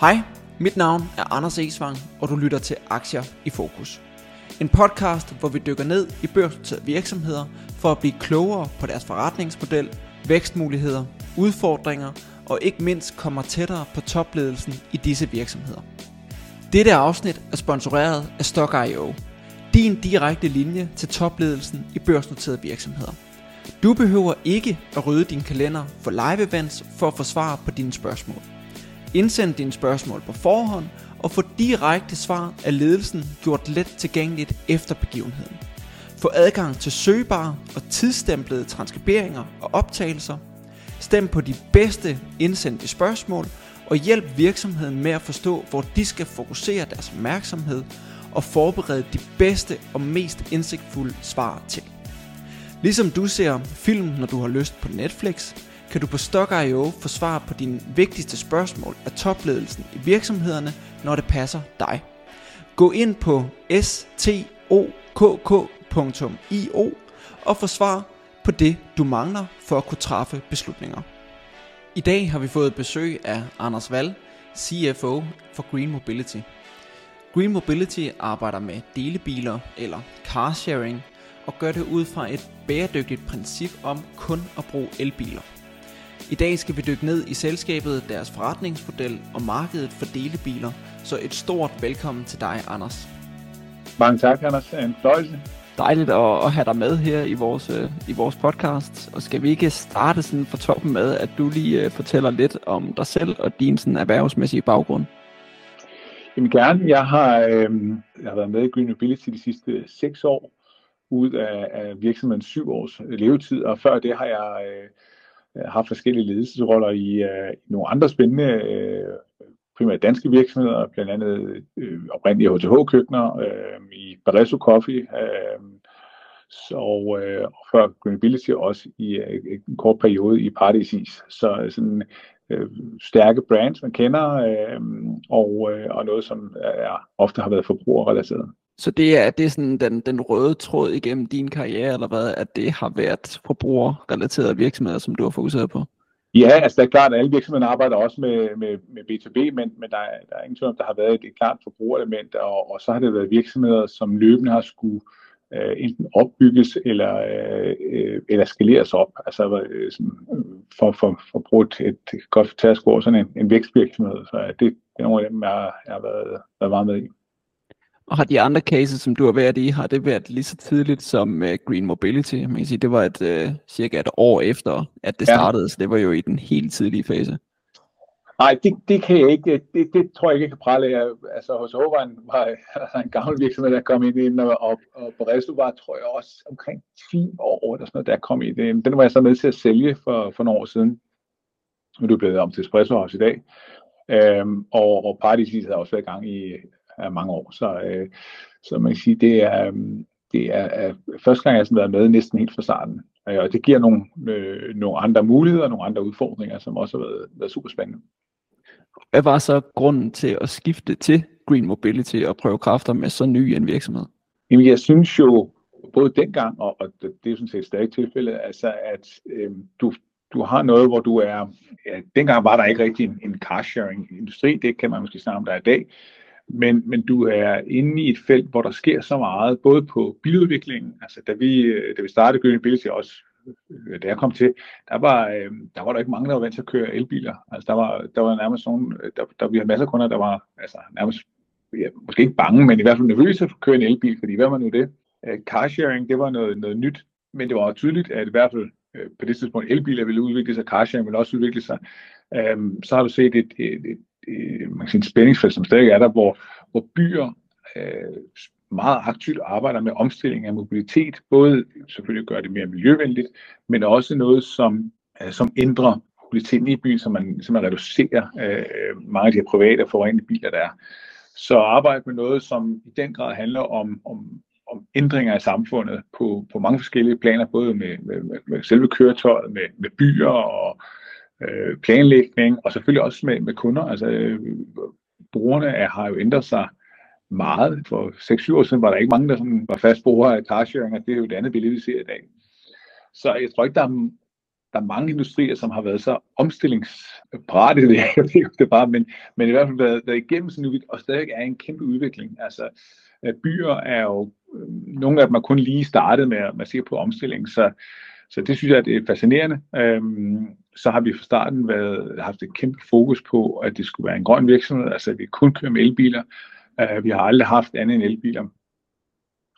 Hej, mit navn er Anders Esvang, og du lytter til Aktier i Fokus. En podcast, hvor vi dykker ned i børsnoterede virksomheder for at blive klogere på deres forretningsmodel, vækstmuligheder, udfordringer og ikke mindst kommer tættere på topledelsen i disse virksomheder. Dette afsnit er sponsoreret af Stock.io, din direkte linje til topledelsen i børsnoterede virksomheder. Du behøver ikke at rydde din kalender for live events for at få svar på dine spørgsmål. Indsend dine spørgsmål på forhånd og få direkte svar af ledelsen gjort let tilgængeligt efter begivenheden. Få adgang til søgbare og tidsstemplede transkriberinger og optagelser. Stem på de bedste indsendte spørgsmål og hjælp virksomheden med at forstå, hvor de skal fokusere deres opmærksomhed og forberede de bedste og mest indsigtfulde svar til. Ligesom du ser film, når du har lyst på Netflix, kan du på Stock.io få svar på dine vigtigste spørgsmål af topledelsen i virksomhederne, når det passer dig. Gå ind på stokk.io og få svar på det, du mangler for at kunne træffe beslutninger. I dag har vi fået besøg af Anders Val, CFO for Green Mobility. Green Mobility arbejder med delebiler eller carsharing og gør det ud fra et bæredygtigt princip om kun at bruge elbiler. I dag skal vi dykke ned i selskabet, deres forretningsmodel og markedet for delebiler, så et stort velkommen til dig, Anders. Mange tak, Anders. En fornøjelse. Dejligt at, at have dig med her i vores, øh, i vores podcast. Og skal vi ikke starte sådan fra toppen med, at du lige uh, fortæller lidt om dig selv og din sådan erhvervsmæssige baggrund? Jamen gerne. Jeg har, øh, jeg har været med i Green Mobility de sidste seks år, ud af, af virksomhedens syv års levetid, og før det har jeg øh, Øh, haft forskellige ledelsesroller i, øh, i nogle andre spændende, øh, primært danske virksomheder, blandt andet øh, oprindelige HTH-køkkener, øh, i Barresso Coffee, øh, og, øh, og før Greenability også i øh, en kort periode i Paradisis. Så øh, sådan øh, stærke brands, man kender, øh, og, øh, og noget, som er, ofte har været forbrugerrelateret. Så det er, det er sådan den, den røde tråd igennem din karriere, eller hvad, at det har været forbrugerrelaterede virksomheder, som du har fokuseret på? Ja, altså det er klart, at alle virksomheder arbejder også med, med, med B2B, men, men der, er, der er ingen tvivl om, der har været et, et klart forbrugerelement, og, og så har det været virksomheder, som løbende har skulle øh, enten opbygges eller, øh, eller skaleres op, altså øh, sådan, for, for, for at bruge et, et godt tærskud sådan en, en vækstvirksomhed. Så det, det er nogle af dem, jeg, jeg har været, været meget med i. Og har de andre cases, som du har været i, har det været lige så tidligt som uh, Green Mobility? Man kan sige, det var et, uh, cirka et år efter, at det startede, ja. så det var jo i den helt tidlige fase. Nej, det, det kan jeg ikke. Det, det tror jeg ikke, jeg kan prale af. Altså hos Håvaren var altså, en gammel virksomhed, der kom ind i den, og, og, og Resto var, tror jeg, også omkring 10 år, eller sådan noget, der kom i det. Den var jeg så med til at sælge for, for nogle år siden. Nu er det blevet om til Espresso House i dag. Øhm, og, og Paradisis har også været i gang i af mange år. Så, øh, så man kan sige, det er, det er, første gang, jeg har været med næsten helt fra starten. Øh, og det giver nogle, øh, nogle andre muligheder, nogle andre udfordringer, som også har været, været super spændende. Hvad var så grunden til at skifte til Green Mobility og prøve kræfter med så ny en virksomhed? Jamen, jeg synes jo, både dengang, og, og det er sådan set stadig tilfælde, altså at øh, du, du har noget, hvor du er, ja, dengang var der ikke rigtig en, en carsharing industri, det kan man måske snakke om der i dag, men, men du er inde i et felt, hvor der sker så meget, både på biludviklingen, altså da vi, øh, da vi startede Green Ability, også, øh, da jeg kom til, der var, øh, der var der ikke mange, der var vant til at køre elbiler. Altså der var, der var nærmest nogen, der, der vi havde masser af kunder, der var altså, nærmest, ja, måske ikke bange, men i hvert fald nervøse for at køre en elbil, fordi hvad var nu det? Carsharing, det var noget, noget nyt, men det var tydeligt, at i hvert fald på det tidspunkt elbiler ville udvikle sig, carsharing ville også udvikle sig. Øhm, så har du set et, et, et, øh, man kan sige, et spændingsfelt, som stadig er der, hvor, hvor byer øh, meget aktivt arbejder med omstilling af mobilitet, både selvfølgelig gør det mere miljøvenligt, men også noget, som, øh, som ændrer mobiliteten i byen, så man, så man reducerer øh, mange af de her private forurenende biler, der er. Så arbejde med noget, som i den grad handler om, om, om ændringer i samfundet på, på mange forskellige planer, både med, med, med, med selve køretøjet, med, med byer og øh, planlægning, og selvfølgelig også med, med kunder. Altså, øh, brugerne er, har jo ændret sig meget. For 6-7 år siden var der ikke mange, der sådan var fast brugere af carsharing, og det er jo et andet billede, vi ser i dag. Så jeg tror ikke, der er der er mange industrier, som har været så omstillingsparate, det jeg ved ikke, det bare, men, men i hvert fald været, været igennem sådan nu, og stadig er en kæmpe udvikling. Altså, øh, byer er jo, øh, nogle af dem er kun lige startet med, at man ser på omstilling, så, så det synes jeg, det er fascinerende. Øhm, så har vi fra starten været, haft et kæmpe fokus på, at det skulle være en grøn virksomhed, altså at vi kun kører med elbiler. Øh, vi har aldrig haft andet end elbiler.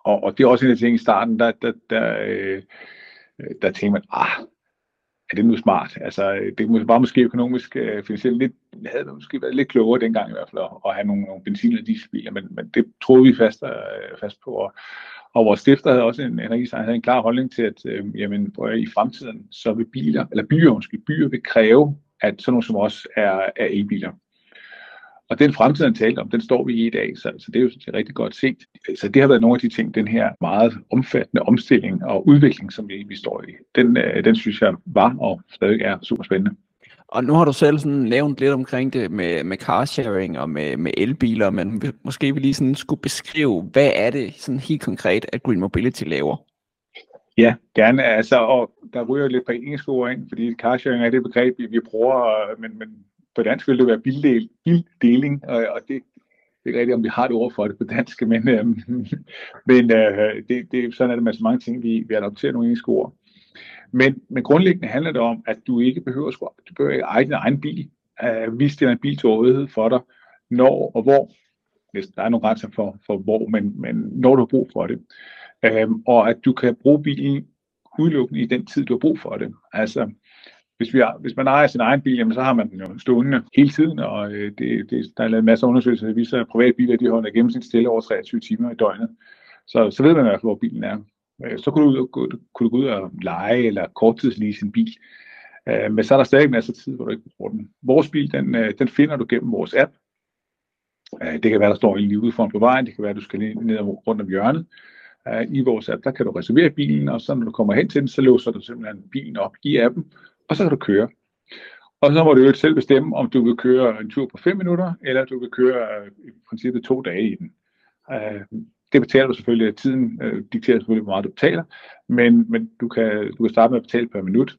Og, og det er også en af de ting i starten, der, der, der, øh, der tænker man, ah, er det nu smart? Altså, det var måske økonomisk øh, finansielt lidt, det måske været lidt klogere dengang i hvert fald, at have nogle, nogle benzin- og dieselbiler, men, men det troede vi fast, øh, fast på. Og, og vores stifter havde også en, en, en, havde en klar holdning til, at øh, jamen, i fremtiden, så vil biler, eller byer, måske, byer vil kræve, at sådan nogle som os er, er elbiler. Og den fremtid, han talte om, den står vi i i dag, så, så det er jo sådan rigtig godt set. Så det har været nogle af de ting, den her meget omfattende omstilling og udvikling, som vi, vi står i, den, øh, den synes jeg var og stadig er super spændende. Og nu har du selv sådan nævnt lidt omkring det med, med carsharing og med, med elbiler, men måske vi lige sådan skulle beskrive, hvad er det sådan helt konkret, at Green Mobility laver? Ja, gerne. Altså, og der ryger lidt på engelsk ord ind, fordi carsharing er det begreb, vi, bruger, men, men på dansk vil det være bildel, bildeling, og, og det, det er ikke rigtigt, om vi har et ord for det på dansk, men, øh, men øh, det, det, sådan er det med så mange ting, vi, vi adopterer nogle engelske ord. Men, men grundlæggende handler det om, at du ikke behøver, du behøver ikke eje din egen bil. Uh, vi stiller en bil til rådighed for dig, når og hvor, hvis der er nogle grænser for, for hvor, men, men når du har brug for det. Uh, og at du kan bruge bilen udelukkende i den tid, du har brug for det. Altså, hvis, vi har, hvis man ejer sin egen bil, jamen, så har man den jo stående hele tiden, og øh, det, det, der er lavet masser af undersøgelser, der viser, at private biler de holder gennemsnit stille over 23 timer i døgnet. Så, så ved man i hvert fald, hvor bilen er. Øh, så kunne du, kunne, kunne du gå ud og lege eller korttidslease en bil. Øh, men så er der stadig masser af tid, hvor du ikke bruger den. Vores bil, den, øh, den finder du gennem vores app. Øh, det kan være, der står en lige ude foran på vejen, det kan være, du skal ned rundt om hjørnet. Øh, I vores app, der kan du reservere bilen, og så når du kommer hen til den, så låser du simpelthen bilen op i appen, og så kan du køre. Og så må du jo selv bestemme, om du vil køre en tur på 5 minutter, eller du vil køre i princippet to dage i den. Det betaler du selvfølgelig, tiden øh, dikterer selvfølgelig, hvor meget du betaler, men, men du, kan, du kan starte med at betale per minut.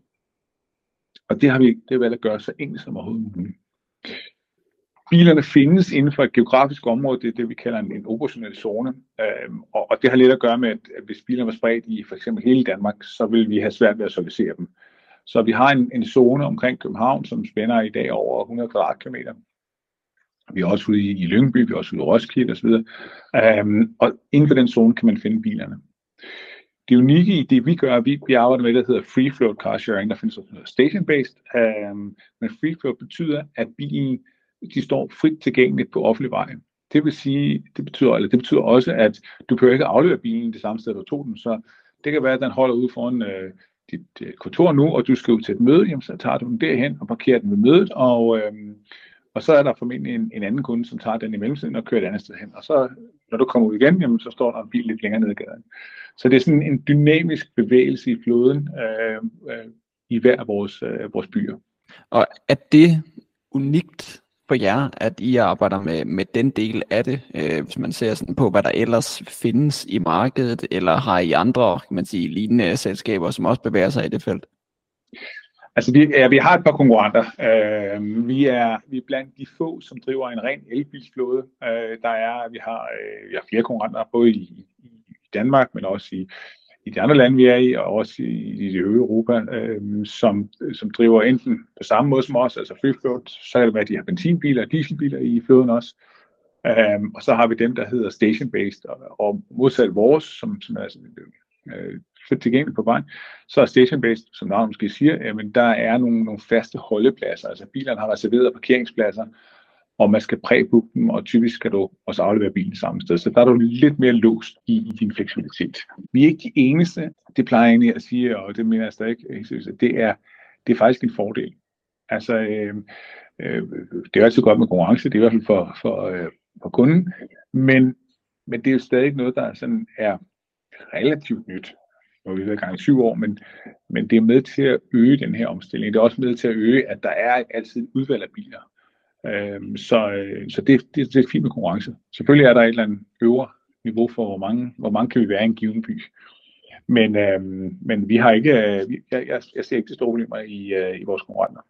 Og det har vi det valgt at gøre så enkelt som overhovedet muligt. Bilerne findes inden for et geografisk område, det er det, vi kalder en, en operationel zone. Øhm, og, og det har lidt at gøre med, at, at hvis bilerne var spredt i for eksempel hele Danmark, så vil vi have svært ved at servicere dem. Så vi har en, en zone omkring København, som spænder i dag over 100 kvadratkilometer. Vi er også ude i, i Lyngby, vi er også ude i Roskilde osv. Øhm, og inden for den zone kan man finde bilerne. Det unikke i det, vi gør, vi, vi arbejder med det, der hedder free float car sharing. Der findes også noget station-based. Øhm, men free float betyder, at bilen de står frit tilgængeligt på offentlig vej. Det vil sige, det betyder, eller det betyder også, at du behøver ikke aflevere bilen det samme sted, du tog den. Så det kan være, at den holder ude foran øh, dit øh, kontor nu, og du skal ud til et møde, jamen, så tager du den derhen og parkerer den ved mødet, og, øh, og så er der formentlig en, en anden kunde, som tager den i mellemtiden og kører et andet sted hen. Og så, når du kommer ud igen, jamen, så står der en bil lidt længere ned i gaden. Så det er sådan en dynamisk bevægelse i floden øh, øh, i hver af vores, øh, vores byer. Og er det unikt for jer, at I arbejder med, med den del af det, øh, hvis man ser sådan på, hvad der ellers findes i markedet, eller har I andre, kan man sige, lignende selskaber, som også bevæger sig i det felt? Altså, vi, ja, vi har et par konkurrenter. Øh, vi, er, vi er blandt de få, som driver en ren elbilsflåde. Øh, der er, vi har, øh, vi har flere konkurrenter, både i, i Danmark, men også i, i de andre lande, vi er i, og også i, i det øvrige Europa, øh, som, som driver enten på samme måde som os, altså free så kan det være, at de har benzinbiler og dieselbiler i flåden også. Øh, og så har vi dem, der hedder station-based, og, og modsat vores, som, som er sådan, øh, frit tilgængeligt på vejen, så er station-based, som navnet måske siger, jamen, der er nogle, nogle faste holdepladser, altså bilerne har reserveret parkeringspladser, og man skal præbooke dem, og typisk skal du også aflevere bilen samme sted. Så der er du lidt mere låst i, i din fleksibilitet. Vi er ikke de eneste, det plejer jeg egentlig at sige, og det mener jeg stadig det er, det er faktisk en fordel. Altså, øh, øh, det er altid godt med konkurrence, det er i hvert fald for, for, øh, for kunden, men, men det er jo stadig noget, der sådan er relativt nyt. Nu har vi været i gang i syv år, men, men det er med til at øge den her omstilling. Det er også med til at øge, at der er altid et udvalg af biler. Øhm, så øh, så det, det, det er fint med konkurrence. Selvfølgelig er der et eller andet øvre niveau for, hvor mange, hvor mange kan vi være i en given by. Men, øhm, men vi har ikke, øh, jeg, jeg, jeg ser ikke de store problemer i, øh, i vores konkurrenter.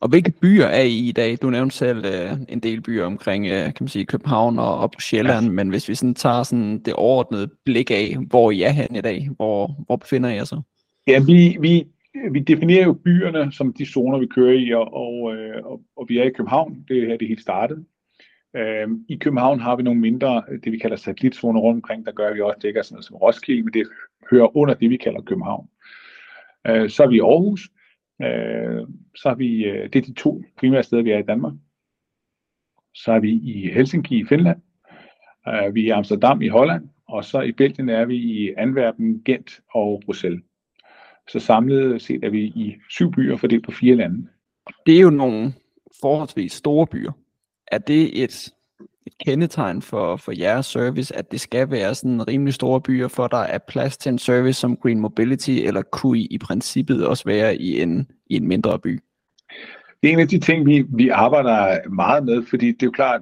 Og hvilke byer er I i dag? Du nævnte selv øh, en del byer omkring øh, kan man sige, København og, og på Sjælland, ja. men hvis vi sådan tager sådan det overordnede blik af, hvor I er hen i dag, hvor, hvor befinder I jer så? Ja, vi, vi, vi definerer jo byerne som de zoner, vi kører i, og, og, øh, og, og vi er i København, det er her det helt startede. Øhm, I København har vi nogle mindre, det vi kalder satellitzoner rundt omkring, der gør, at vi også dækker sådan noget som Roskilde, men det hører under det, vi kalder København. Øh, så er vi i Aarhus, øh, så har vi, øh, det er de to primære steder, vi er i Danmark. Så er vi i Helsinki i Finland, øh, vi er i Amsterdam i Holland, og så i Belgien er vi i Antwerpen, Gent og Bruxelles. Så samlet set er vi i syv byer fordelt på fire lande. Det er jo nogle forholdsvis store byer. Er det et, et kendetegn for, for jeres service, at det skal være sådan rimelig store byer, for der er plads til en service som Green Mobility, eller kunne I i princippet også være i en, i en mindre by? Det er en af de ting, vi, vi arbejder meget med, fordi det er jo klart,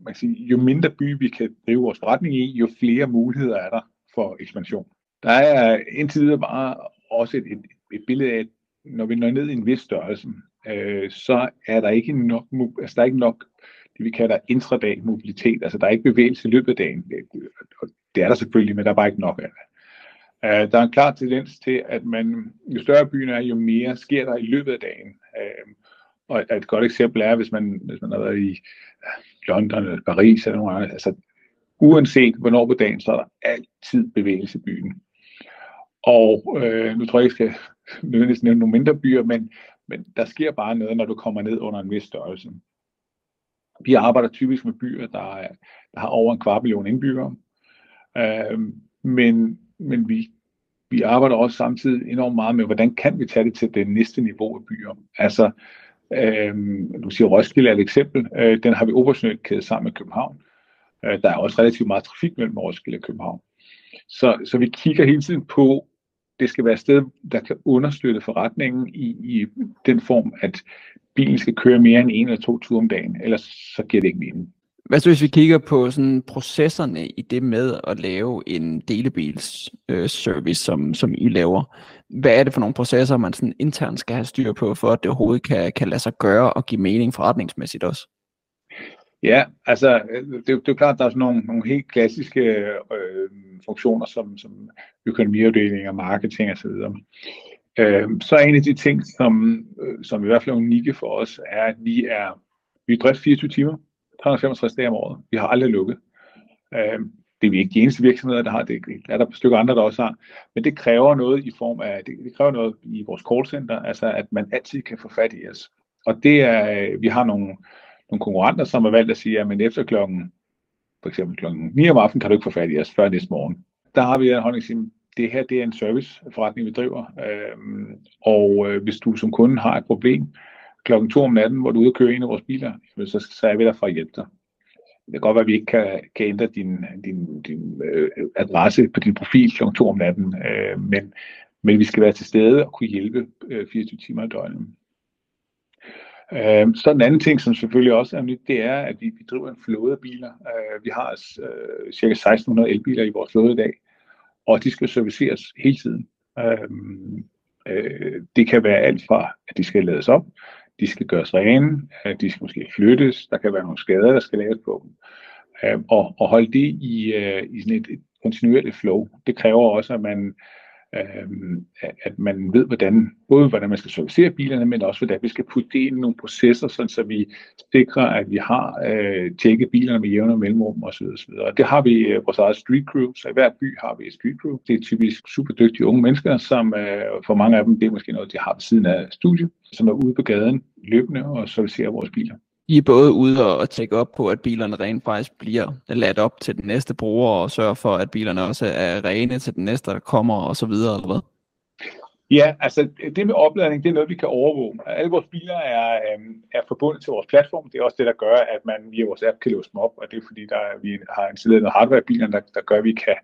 man kan sige, jo mindre by vi kan drive vores forretning i, jo flere muligheder er der for ekspansion. Der er indtil videre bare også et, et, et billede af, at når vi når ned i en vis størrelse, øh, så er der ikke nok, altså der er ikke nok det, vi kalder intradag mobilitet. Altså der er ikke bevægelse i løbet af dagen. Det er der selvfølgelig, men der er bare ikke nok af det. Uh, der er en klar tendens til, at man, jo større byen er, jo mere sker der i løbet af dagen. Uh, og et godt eksempel er, hvis man, hvis man har været i London eller Paris eller noget andet, altså uanset hvornår på dagen, så er der altid bevægelse i byen. Og øh, nu tror jeg ikke, jeg skal nødvendigvis nævne nogle mindre byer, men, men der sker bare noget, når du kommer ned under en vis størrelse. Vi arbejder typisk med byer, der, er, der har over en kvart million indbyggere. Øh, men men vi, vi arbejder også samtidig enormt meget med, hvordan kan vi tage det til det næste niveau af byer. Altså, øh, du siger Roskilde er et eksempel. Øh, den har vi operationelt kædet sammen med København. Øh, der er også relativt meget trafik mellem Roskilde og København. Så, så vi kigger hele tiden på, det skal være et sted, der kan understøtte forretningen i, i den form, at bilen skal køre mere end en eller to ture om dagen, ellers så giver det ikke mening. Hvad så hvis vi kigger på sådan processerne i det med at lave en delebils øh, service, som, som I laver? Hvad er det for nogle processer, man sådan internt skal have styr på, for at det overhovedet kan, kan lade sig gøre og give mening forretningsmæssigt også? Ja, altså det, det er jo klart, at der er sådan nogle, nogle helt klassiske øh, funktioner som, som økonomiafdeling og marketing osv. Øh, så er en af de ting, som, øh, som i hvert fald er unikke for os, er, at vi er, vi er drift 24 timer, 365 dage om året. Vi har aldrig lukket. Øh, det er vi ikke de eneste virksomheder, der har det. Er der et stykke andre, der også har. Men det kræver noget i form af, det, det kræver noget i vores callcenter, altså at man altid kan få fat i os. Og det er, øh, vi har nogle, nogle konkurrenter, som har valgt at sige, at men efter klokken, for eksempel klokken 9 om aftenen, kan du ikke få fat i os før næste morgen. Der har vi en holdning det her det er en serviceforretning, vi driver. Øhm, og øh, hvis du som kunde har et problem klokken 2 om natten, hvor du er ude og køre en af vores biler, så, så er vi der for at hjælpe dig. Det kan godt være, at vi ikke kan, kan ændre din, din, din øh, adresse på din profil kl. 2 om natten, øh, men, men vi skal være til stede og kunne hjælpe øh, 24 timer i døgnet. Øh, så den anden ting, som selvfølgelig også er nyt, det er, at vi, vi driver en flåde af biler. Øh, vi har øh, ca. 1600 elbiler i vores flåde i dag, og de skal serviceres hele tiden. Øhm, øh, det kan være alt fra, at de skal lades op, de skal gøres rene, at de skal måske flyttes, der kan være nogle skader, der skal laves på dem. Øhm, og, og holde det i, øh, i sådan et, et kontinuerligt flow, det kræver også, at man øh, at man ved, hvordan, både hvordan man skal servicere bilerne, men også hvordan vi skal putte det ind i nogle processer, sådan så vi sikrer, at vi har øh, tjekket bilerne med jævne mellemrum osv. osv. Og det har vi øh, vores eget street crew, så i hver by har vi et street crew. Det er typisk super dygtige unge mennesker, som øh, for mange af dem, det er måske noget, de har ved siden af studiet, som er ude på gaden løbende og servicerer vores biler. I er både ude og tjekke op på, at bilerne rent faktisk bliver ladt op til den næste bruger, og sørge for, at bilerne også er rene til den næste, der kommer, og så videre, eller hvad? Ja, altså det med opladning, det er noget, vi kan overvåge. Alle vores biler er, øh, er forbundet til vores platform. Det er også det, der gør, at man via vores app kan låse dem op, og det er fordi, der, vi har installeret noget hardware i bilerne, der, der gør, at vi kan,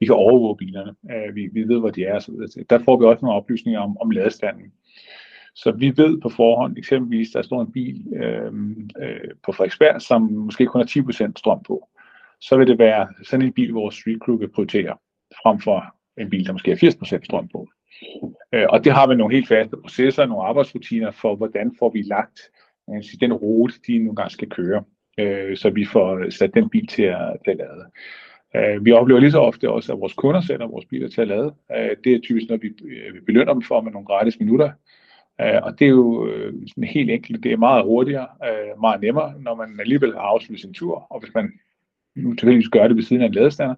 vi kan overvåge bilerne. Øh, vi, vi ved, hvor de er. Så der får vi også nogle oplysninger om, om ladestanden. Så vi ved på forhånd, eksempelvis, der står en bil øh, øh, på Frederiksberg, som måske kun har 10% strøm på. Så vil det være sådan en bil, vores street crew vil prioritere, frem for en bil, der måske har 80% strøm på. Øh, og det har vi nogle helt faste processer, nogle arbejdsrutiner for, hvordan får vi lagt øh, den rute, de nogle gange skal køre, øh, så vi får sat den bil til at, til at lade. Øh, vi oplever lige så ofte også, at vores kunder sætter vores biler til at lade. Øh, det er typisk noget, vi, øh, vi belønner dem for med nogle gratis minutter. Øh, og det er jo øh, sådan helt enkelt. Det er meget hurtigere, øh, meget nemmere, når man alligevel har afsluttet sin tur. Og hvis man nu tilfældigvis gør det ved siden af en ladestander,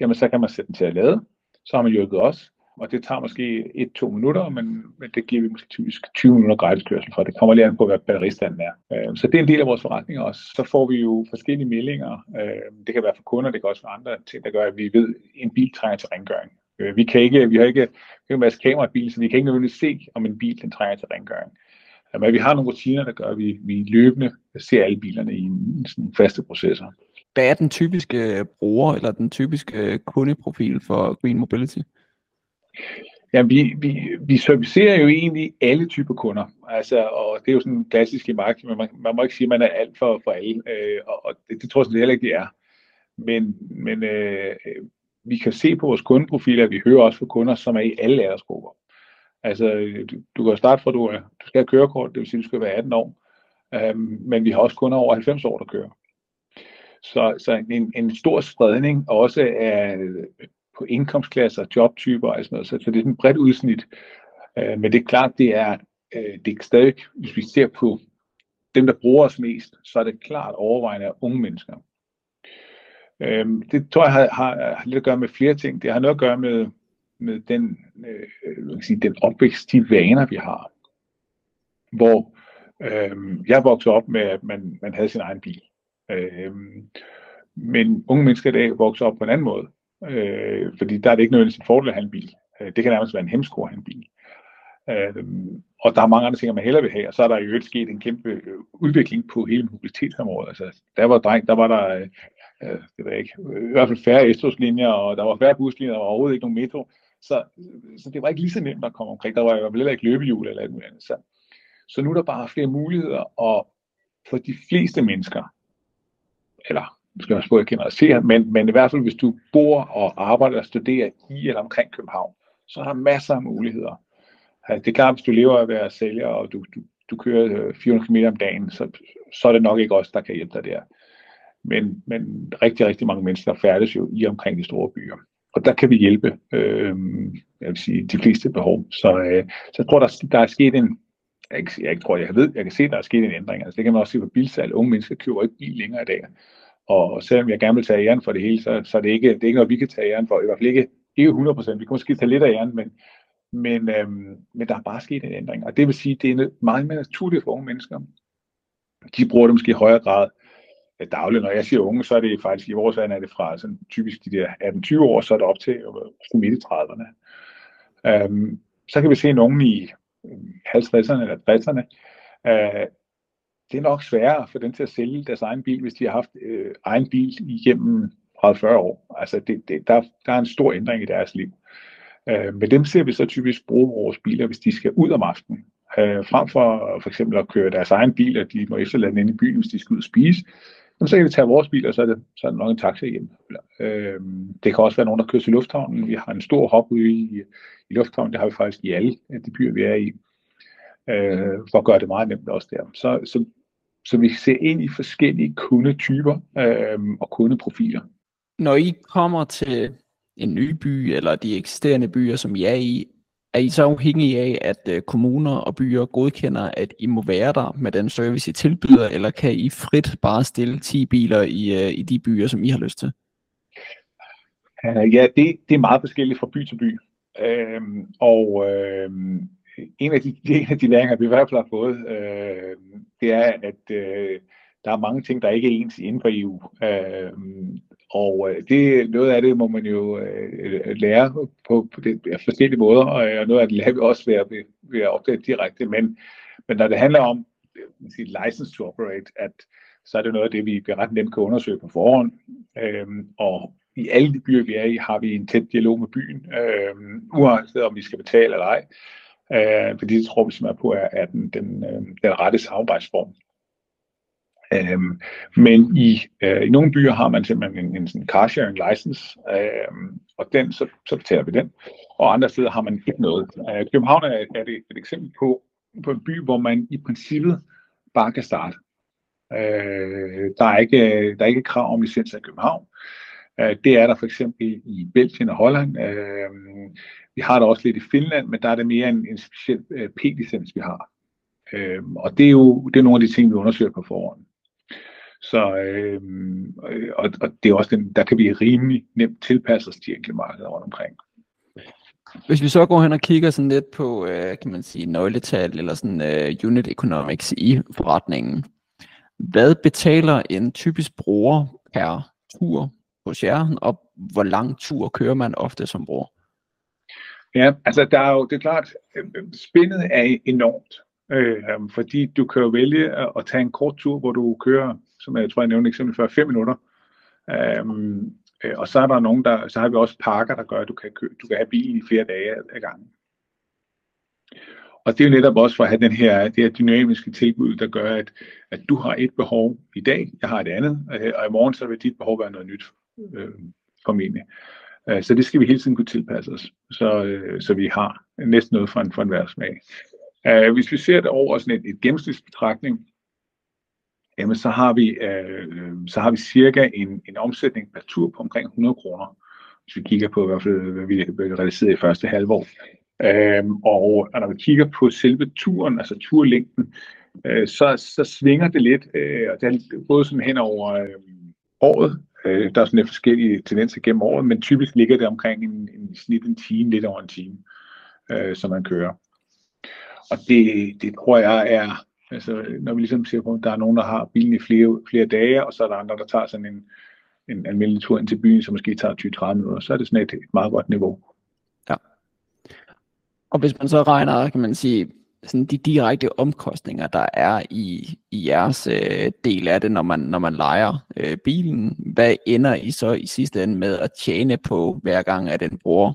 jamen så kan man sætte den til at lade. Så har man hjulpet os og det tager måske 1-2 minutter, men, men det giver vi måske typisk 20 minutter gratis kørsel for. Det kommer lige an på, hvad batteristanden er. Øh, så det er en del af vores forretning også. Så får vi jo forskellige meldinger. Øh, det kan være for kunder, det kan også være andre ting, der gør, at vi ved, at en bil trænger til rengøring. Øh, vi kan ikke, vi har ikke, vi har en masse kamera i bil, så vi kan ikke nødvendigvis se, om en bil den trænger til rengøring. Men vi har nogle rutiner, der gør, at vi, vi løbende ser alle bilerne i en, sådan faste processer. Hvad er den typiske bruger eller den typiske kundeprofil for Green Mobility? Ja, vi, vi, vi servicerer jo egentlig alle typer kunder, altså, og det er jo sådan en klassisk i markedet, men man, man må ikke sige, at man er alt for, for alle, øh, og, og det, det tror jeg heller ikke, det er. Men, men øh, vi kan se på vores kundeprofiler, at vi hører også fra kunder, som er i alle aldersgrupper. Altså, du, du kan starte fra, at du, øh, du skal have kørekort, det vil sige, at du skal være 18 år, øhm, men vi har også kunder over 90 år, der kører. Så, så en, en stor spredning også af øh, på indkomstklasser, jobtyper og sådan noget. Så, så det er et bredt udsnit. Øh, men det er klart, det er, øh, det er stadig, hvis vi ser på dem, der bruger os mest, så er det klart overvejende unge mennesker. Øh, det tror jeg har, har, har lidt at gøre med flere ting. Det har noget at gøre med, med den, øh, kan sige, den opvækst, de vaner, vi har. Hvor øh, jeg voksede op med, at man, man havde sin egen bil. Øh, men unge mennesker i dag vokser op på en anden måde. Øh, fordi der er det ikke nødvendigvis en fordel at have en bil. Øh, det kan nærmest være en hemsko at have en bil. Øh, og der er mange andre ting, man hellere vil have, og så er der jo øvrigt sket en kæmpe øh, udvikling på hele mobilitetsområdet. Altså, der var dreng, der var der, øh, øh, det ved ikke, i hvert fald færre S-togslinjer, og der var færre buslinjer, der var overhovedet ikke nogen metro. Så, så det var ikke lige så nemt at komme omkring. Der var jo heller ikke løbehjul eller alt muligt andet. Så, så nu er der bare flere muligheder, og for de fleste mennesker, eller skal man spørge generalisere, men, men i hvert fald hvis du bor og arbejder og studerer i eller omkring København, så er der masser af muligheder. Det er klart, hvis du lever af at være sælger, og du, du, du kører øh, 400 km om dagen, så, så er det nok ikke os, der kan hjælpe dig der. Men, men rigtig, rigtig mange mennesker færdes jo i omkring de store byer. Og der kan vi hjælpe, øh, jeg vil sige, de fleste behov. Så, øh, så jeg tror, der, der er sket en, jeg, jeg tror, jeg ved, jeg kan se, der er sket en ændring. Altså, det kan man også se på bilsalg. Unge mennesker køber ikke bil længere i dag. Og selvom jeg gerne vil tage æren for det hele, så, så er det ikke, det er ikke noget, vi kan tage æren for. I hvert fald ikke, ikke 100%. Vi kan måske tage lidt af æren, men, men, øhm, men der er bare sket en ændring. Og det vil sige, det er meget mere naturligt for unge mennesker. De bruger det måske i højere grad Øh, dagligt. Når jeg siger unge, så er det faktisk i vores alder, er det fra sådan, typisk de der 18-20 år, så er det op til øh, midt i 30'erne. Øhm, så kan vi se nogen i øh, 50'erne eller 60'erne, øh, det er nok sværere for dem til at sælge deres egen bil, hvis de har haft øh, egen bil igennem 30-40 år. Altså det, det, der, der er en stor ændring i deres liv. Øh, men dem ser vi så typisk bruge vores biler, hvis de skal ud om aftenen. Øh, frem for for eksempel at køre deres egen bil, og de må efterlade den inde i byen, hvis de skal ud og spise. Jamen, så kan vi tage vores bil, og så er det, så er det nok en taxa hjem. Øh, det kan også være nogen, der kører til lufthavnen. Vi har en stor hop ude i, i lufthavnen. Det har vi faktisk i alle øh, de byer, vi er i. Øh, for at gøre det meget nemt også der. Så, så så vi ser ind i forskellige kundetyper øh, og kundeprofiler. Når I kommer til en ny by eller de eksisterende byer, som I er i, er I så afhængige af, at øh, kommuner og byer godkender, at I må være der med den service, I tilbyder, eller kan I frit bare stille 10 biler i, øh, i de byer, som I har lyst til? Uh, ja, det, det er meget forskelligt fra by til by. Uh, og uh, en af de, en af de læringer, vi i hvert fald har fået, øh, det er, at øh, der er mange ting, der ikke er ens inden for EU. Øh, og øh, det, noget af det må man jo øh, øh lære på, på det, ja, forskellige måder, øh, og noget af det lærer vi også ved at, ved at opdage direkte. Men, men når det handler om øh, sige, license to operate, at så er det noget af det, vi ret nemt kan undersøge på forhånd. Øh, og i alle de byer, vi er i, har vi en tæt dialog med byen, øh, uanset om vi skal betale eller ej. Øh, fordi det tror vi simpelthen på er, er den, den, øh, den rette samarbejdsform. Øhm, men i, øh, i nogle byer har man simpelthen en, en sådan car sharing license, øhm, og den, så, så betaler vi den. Og andre steder har man ikke noget. Øh, København er, er det et eksempel på, på en by, hvor man i princippet bare kan starte. Øh, der, er ikke, der er ikke krav om licens i København. Øh, det er der for eksempel i Belgien og Holland. Øh, vi har det også lidt i Finland, men der er det mere en, en speciel øh, P-licens, vi har. Øh, og det er jo det er nogle af de ting, vi undersøger på forhånd. Så, øh, og, og det er også den, der kan vi rimelig nemt tilpasse os de enkelte markeder rundt omkring. Hvis vi så går hen og kigger sådan lidt på, øh, kan man sige, nøgletal eller sådan uh, unit economics i forretningen. Hvad betaler en typisk bruger per tur hos jer, og hvor lang tur kører man ofte som bruger? Ja, altså der er jo, det er klart, øh, spændet er enormt, øh, fordi du kan vælge at tage en kort tur, hvor du kører, som jeg tror jeg nævnte eksempel før, 5 minutter. Øhm, øh, og så er der nogen, der, så har vi også parker, der gør, at du kan, kø, du kan have bilen i flere dage ad gangen. Og det er jo netop også for at have den her, det her dynamiske tilbud, der gør, at, at du har et behov i dag, jeg har et andet, øh, og i morgen så vil dit behov være noget nyt, øh, formentlig. Øh, så det skal vi hele tiden kunne tilpasse os, så, øh, så vi har næsten noget for en, for en smag. Øh, hvis vi ser det over sådan et, et gennemsnitsbetragtning, jamen så har vi, øh, så har vi cirka en, en omsætning per tur på omkring 100 kroner, hvis vi kigger på, i hvert fald, hvad vi realiserede i første halvår. Øhm, og når vi kigger på selve turen, altså turlængden, øh, så, så svinger det lidt, øh, og det er både sådan hen over øh, året, øh, der er sådan lidt forskellige tendenser gennem året, men typisk ligger det omkring en, en snit en time, lidt over en time, øh, som man kører. Og det, det tror jeg er, altså når vi ligesom ser på, at der er nogen, der har bilen i flere, flere dage, og så er der andre, der tager sådan en, en almindelig tur ind til byen, som måske tager 20-30 minutter, så er det sådan et, et meget godt niveau. Ja. Og hvis man så regner, kan man sige, sådan de direkte omkostninger, der er i, i jeres øh, del af det, når man, når man leger øh, bilen, hvad ender I så i sidste ende med at tjene på, hver gang at den bruger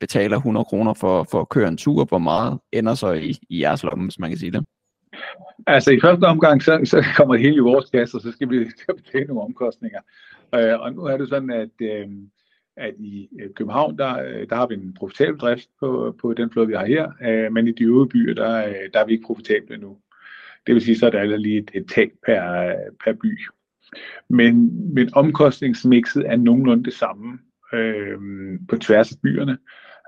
betaler 100 kroner for, for at køre en tur, hvor meget ender så i, i jeres lomme, hvis man kan sige det? Altså i første omgang, så, så kommer det hele i vores kasse, og så skal vi betale nogle omkostninger. Øh, og nu er det sådan, at, øh, at i øh, København, der, øh, der har vi en profitabel drift på, på den flåde, vi har her, øh, men i de øvrige byer, der, øh, der er vi ikke profitable endnu. Det vil sige, så er der lige et, et tab per, per by. Men, men omkostningsmixet er nogenlunde det samme øh, på tværs af byerne.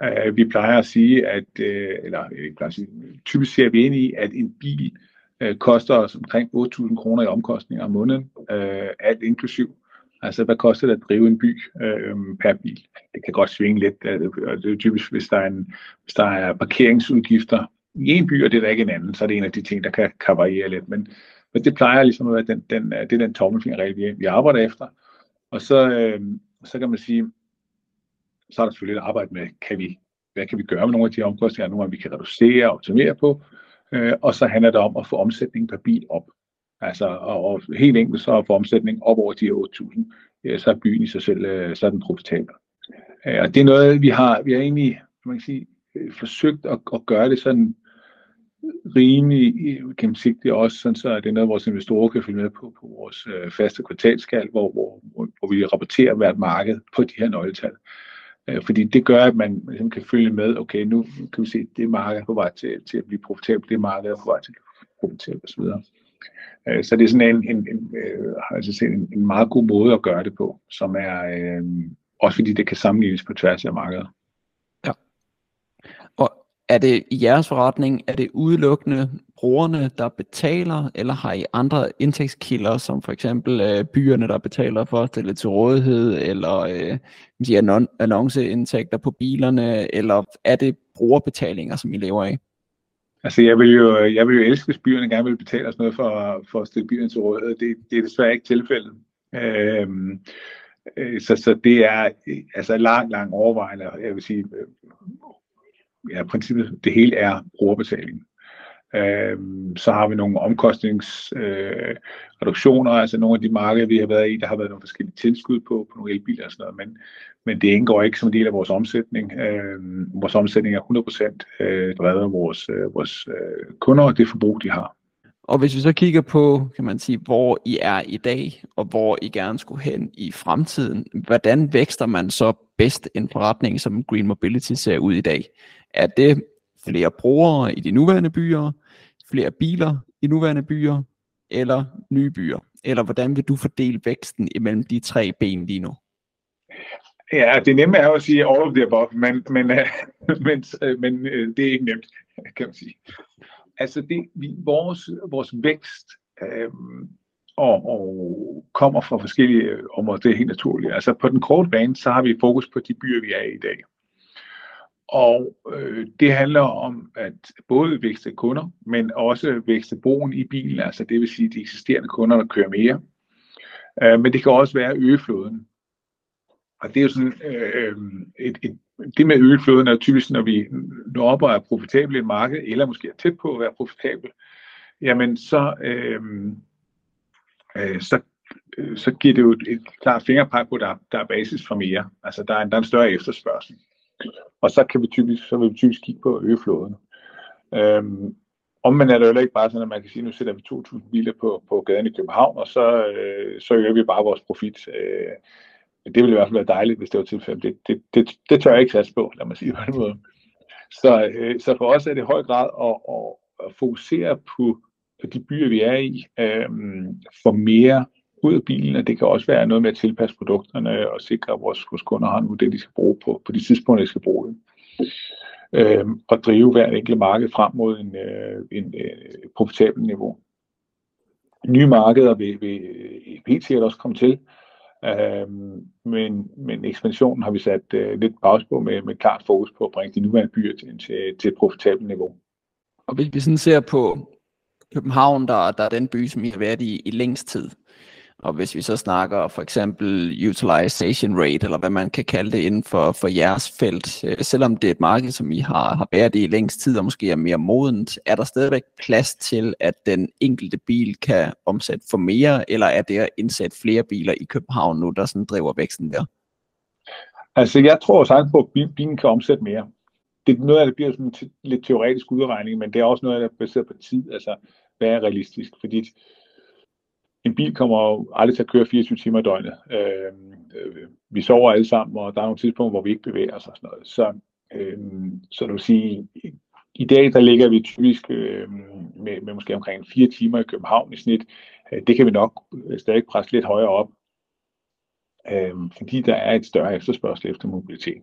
Uh, vi plejer at sige, at, uh, eller øh, jeg plejer at sige, typisk ser vi ind i, at en bil uh, koster os omkring 8.000 kroner i omkostninger om måneden, uh, alt inklusiv. Altså, hvad koster det at drive en by øh, per bil? Det kan godt svinge lidt, og det er typisk, hvis der er, en, hvis der er parkeringsudgifter i en by, og det er der ikke en anden, så er det en af de ting, der kan, kan variere lidt. Men, men det plejer ligesom at være den, den, det er den tommelfingerregel, vi, vi arbejder efter. Og så, øh, så kan man sige, så er der selvfølgelig et arbejde med, kan vi, hvad kan vi gøre med nogle af de omkostninger, nogle af vi kan reducere og optimere på, øh, og så handler det om at få omsætningen per bil op. Altså, og, og helt enkelt så at få omsætningen op over de 8.000, øh, så er byen i sig selv, øh, så er den profitabel. Øh, og det er noget, vi har, vi har egentlig, man kan sige, øh, forsøgt at, at gøre det sådan rimelig øh, gennemsigtigt også, sådan så det er noget, vores investorer kan følge med på, på vores øh, faste kvartalskald, hvor, hvor, hvor vi rapporterer hvert marked på de her nøgletal. Øh, fordi det gør, at man ligesom kan følge med, okay, nu kan vi se, at det marked er på vej til, til at blive profitabelt, det marked er på vej til at blive profitabelt osv. Øh, så det er sådan en, en, en, øh, altså set, en, en meget god måde at gøre det på, som er øh, også fordi det kan sammenlignes på tværs af markedet. Er det i jeres forretning, er det udelukkende brugerne, der betaler, eller har I andre indtægtskilder, som for eksempel øh, byerne, der betaler for at stille til rådighed, eller øh, sige, annonceindtægter på bilerne, eller er det brugerbetalinger, som I lever af? Altså, jeg vil jo, jeg vil jo elske, hvis byerne gerne vil betale os noget for, for at stille byerne til rådighed. Det, det er desværre ikke tilfældet. Øhm, øh, så, så det er altså lang, lang overvejende, jeg vil sige, øh, ja, princippet, det hele er brugerbetaling. Øh, så har vi nogle omkostningsreduktioner, øh, altså nogle af de markeder, vi har været i, der har været nogle forskellige tilskud på, på nogle elbiler og sådan noget, men, men det indgår ikke som en del af vores omsætning. Øh, vores omsætning er 100% øh, drevet af vores, øh, vores øh, kunder og det forbrug, de har. Og hvis vi så kigger på, kan man sige, hvor I er i dag, og hvor I gerne skulle hen i fremtiden, hvordan vækster man så bedst en forretning, som Green Mobility ser ud i dag? Er det flere brugere i de nuværende byer, flere biler i nuværende byer, eller nye byer? Eller hvordan vil du fordele væksten imellem de tre ben lige nu? Ja, det nemme er jo at sige all of the above, men, men, øh, men, øh, men øh, det er ikke nemt, kan man sige. Altså, det, vi, vores, vores vækst øh, og, og kommer fra forskellige områder, det er helt naturligt. Altså, på den korte bane, så har vi fokus på de byer, vi er i i dag. Og øh, det handler om at både vækste kunder, men også vækste brugen i bilen, altså det vil sige de eksisterende kunder, der kører mere. Øh, men det kan også være øge floden. Og det er jo sådan, øh, øh et, et, det med ølflåden er typisk, når vi når op og er profitable i et marked, eller måske er tæt på at være profitabel, jamen så, øh, øh, så, øh, så giver det jo et, et klart fingerpeg på, at der, der er basis for mere. Altså der er, en, der er en større efterspørgsel. Og så kan vi typisk, så vil vi typisk kigge på øgeflåden. Øhm, om man er det jo ikke bare sådan, at man kan sige, at nu sætter vi 2.000 biler på, på gaden i København, og så, øh, så øger vi bare vores profit. Øh, det ville i hvert fald være dejligt, hvis det var tilfældet. Det, det, det, det tør jeg ikke satse på, lad mig sige på den måde. Så, øh, så for os er det i høj grad at, at, at fokusere på, på de byer, vi er i, øh, for mere ud af bilen, og det kan også være noget med at tilpasse produkterne og sikre, at vores, vores kunder har nu det, de skal bruge på, på de tidspunkter, de skal bruge det. Øhm, og drive hver enkelt marked frem mod en, øh, en, øh, profitabel niveau. Nye markeder vil, vil øh, helt sikkert også komme til, øhm, men, men ekspansionen har vi sat øh, lidt pause på med, med klart fokus på at bringe de nuværende byer til, til, til et profitabelt niveau. Og hvis vi sådan ser på København, der, der er den by, som I har været i, i længst tid, og hvis vi så snakker for eksempel utilization rate, eller hvad man kan kalde det inden for, for jeres felt, øh, selvom det er et marked, som I har, har været i længst tid, og måske er mere modent, er der stadigvæk plads til, at den enkelte bil kan omsætte for mere, eller er det at indsætte flere biler i København nu, der sådan driver væksten der? Altså, jeg tror sagtens på, at bilen kan omsætte mere. Det er noget af det bliver sådan lidt teoretisk udregning, men det er også noget af det, der er baseret på tid. Altså, hvad er realistisk? Fordi en bil kommer jo aldrig til at køre 24 timer i døgnet. Øhm, øh, vi sover alle sammen, og der er nogle tidspunkter, hvor vi ikke bevæger os og sådan noget. Så, øh, så du vil sige, i dag der ligger vi typisk øh, med, med måske omkring 4 timer i København i snit. Øh, det kan vi nok øh, stadig presse lidt højere op, øh, fordi der er et større efterspørgsel efter mobilitet.